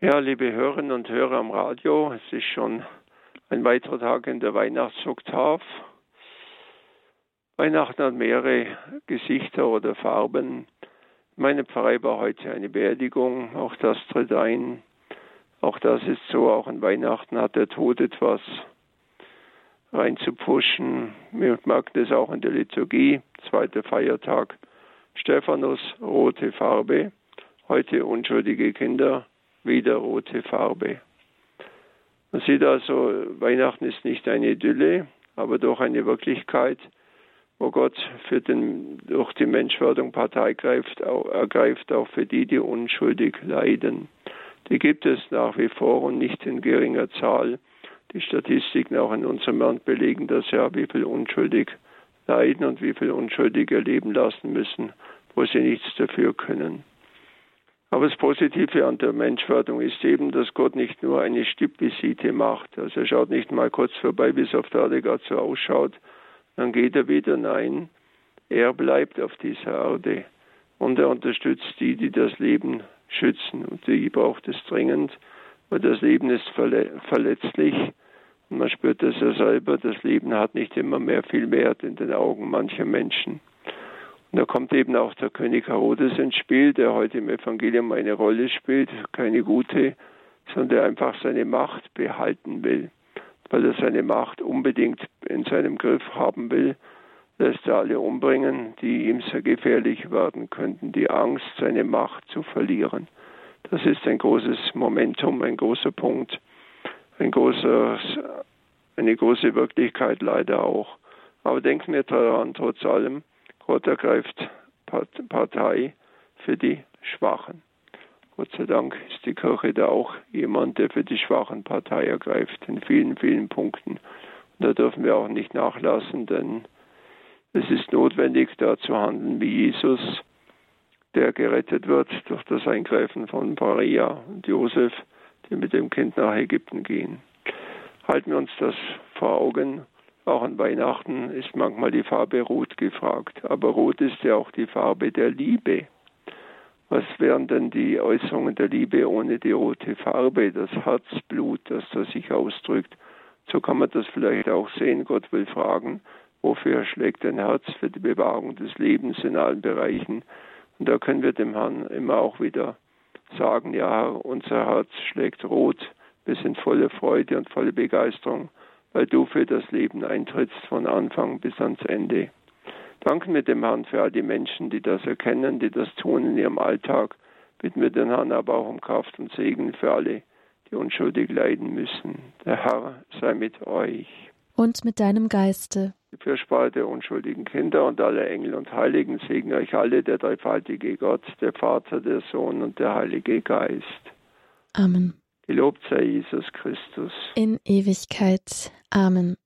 Ja, liebe Hörerinnen und Hörer am Radio, es ist schon ein weiterer Tag in der Weihnachtsoktav. Weihnachten hat mehrere Gesichter oder Farben. Meine Pfarrei war heute eine Beerdigung, auch das tritt ein. Auch das ist so, auch an Weihnachten hat der Tod etwas reinzupfuschen. Wir merken das auch in der Liturgie, zweiter Feiertag. Stephanus, rote Farbe, heute unschuldige Kinder, wieder rote Farbe. Man sieht also, Weihnachten ist nicht eine Idylle, aber doch eine Wirklichkeit, wo Gott für den, durch die Menschwerdung Partei greift, auch, ergreift, auch für die, die unschuldig leiden. Die gibt es nach wie vor und nicht in geringer Zahl. Die Statistiken auch in unserem Land belegen das ja, wie viel unschuldig leiden und wie viel unschuldig erleben lassen müssen, wo sie nichts dafür können. Aber das Positive an der Menschwerdung ist eben, dass Gott nicht nur eine Stippvisite macht. Also er schaut nicht mal kurz vorbei, wie es auf der Erde gerade so ausschaut. Dann geht er wieder. Nein, er bleibt auf dieser Erde. Und er unterstützt die, die das Leben schützen. Und die braucht es dringend, weil das Leben ist verletzlich. Und man spürt das ja selber. Das Leben hat nicht immer mehr viel Wert in den Augen mancher Menschen. Und da kommt eben auch der König Herodes ins Spiel, der heute im Evangelium eine Rolle spielt, keine gute, sondern der einfach seine Macht behalten will, weil er seine Macht unbedingt in seinem Griff haben will, lässt er alle umbringen, die ihm sehr gefährlich werden könnten, die Angst, seine Macht zu verlieren. Das ist ein großes Momentum, ein großer Punkt, ein großer, eine große Wirklichkeit leider auch. Aber denken wir daran, trotz allem, Gott ergreift Partei für die Schwachen. Gott sei Dank ist die Kirche da auch jemand, der für die Schwachen Partei ergreift, in vielen, vielen Punkten. Und da dürfen wir auch nicht nachlassen, denn es ist notwendig, da zu handeln wie Jesus, der gerettet wird durch das Eingreifen von Maria und Josef, die mit dem Kind nach Ägypten gehen. Halten wir uns das vor Augen auch an Weihnachten ist manchmal die Farbe Rot gefragt. Aber Rot ist ja auch die Farbe der Liebe. Was wären denn die Äußerungen der Liebe ohne die rote Farbe, das Herzblut, das da sich ausdrückt? So kann man das vielleicht auch sehen. Gott will fragen, wofür schlägt dein Herz für die Bewahrung des Lebens in allen Bereichen? Und da können wir dem Herrn immer auch wieder sagen, ja, unser Herz schlägt rot, wir sind voller Freude und voller Begeisterung weil du für das Leben eintrittst von Anfang bis ans Ende. Danken wir dem Herrn für all die Menschen, die das erkennen, die das tun in ihrem Alltag. Bitten wir den Herrn aber auch um Kraft und Segen für alle, die unschuldig leiden müssen. Der Herr sei mit euch. Und mit deinem Geiste. Die Fürsprache der unschuldigen Kinder und aller Engel und Heiligen segne euch alle, der dreifaltige Gott, der Vater, der Sohn und der Heilige Geist. Amen. Gelobt sei Jesus Christus. In Ewigkeit. Amen.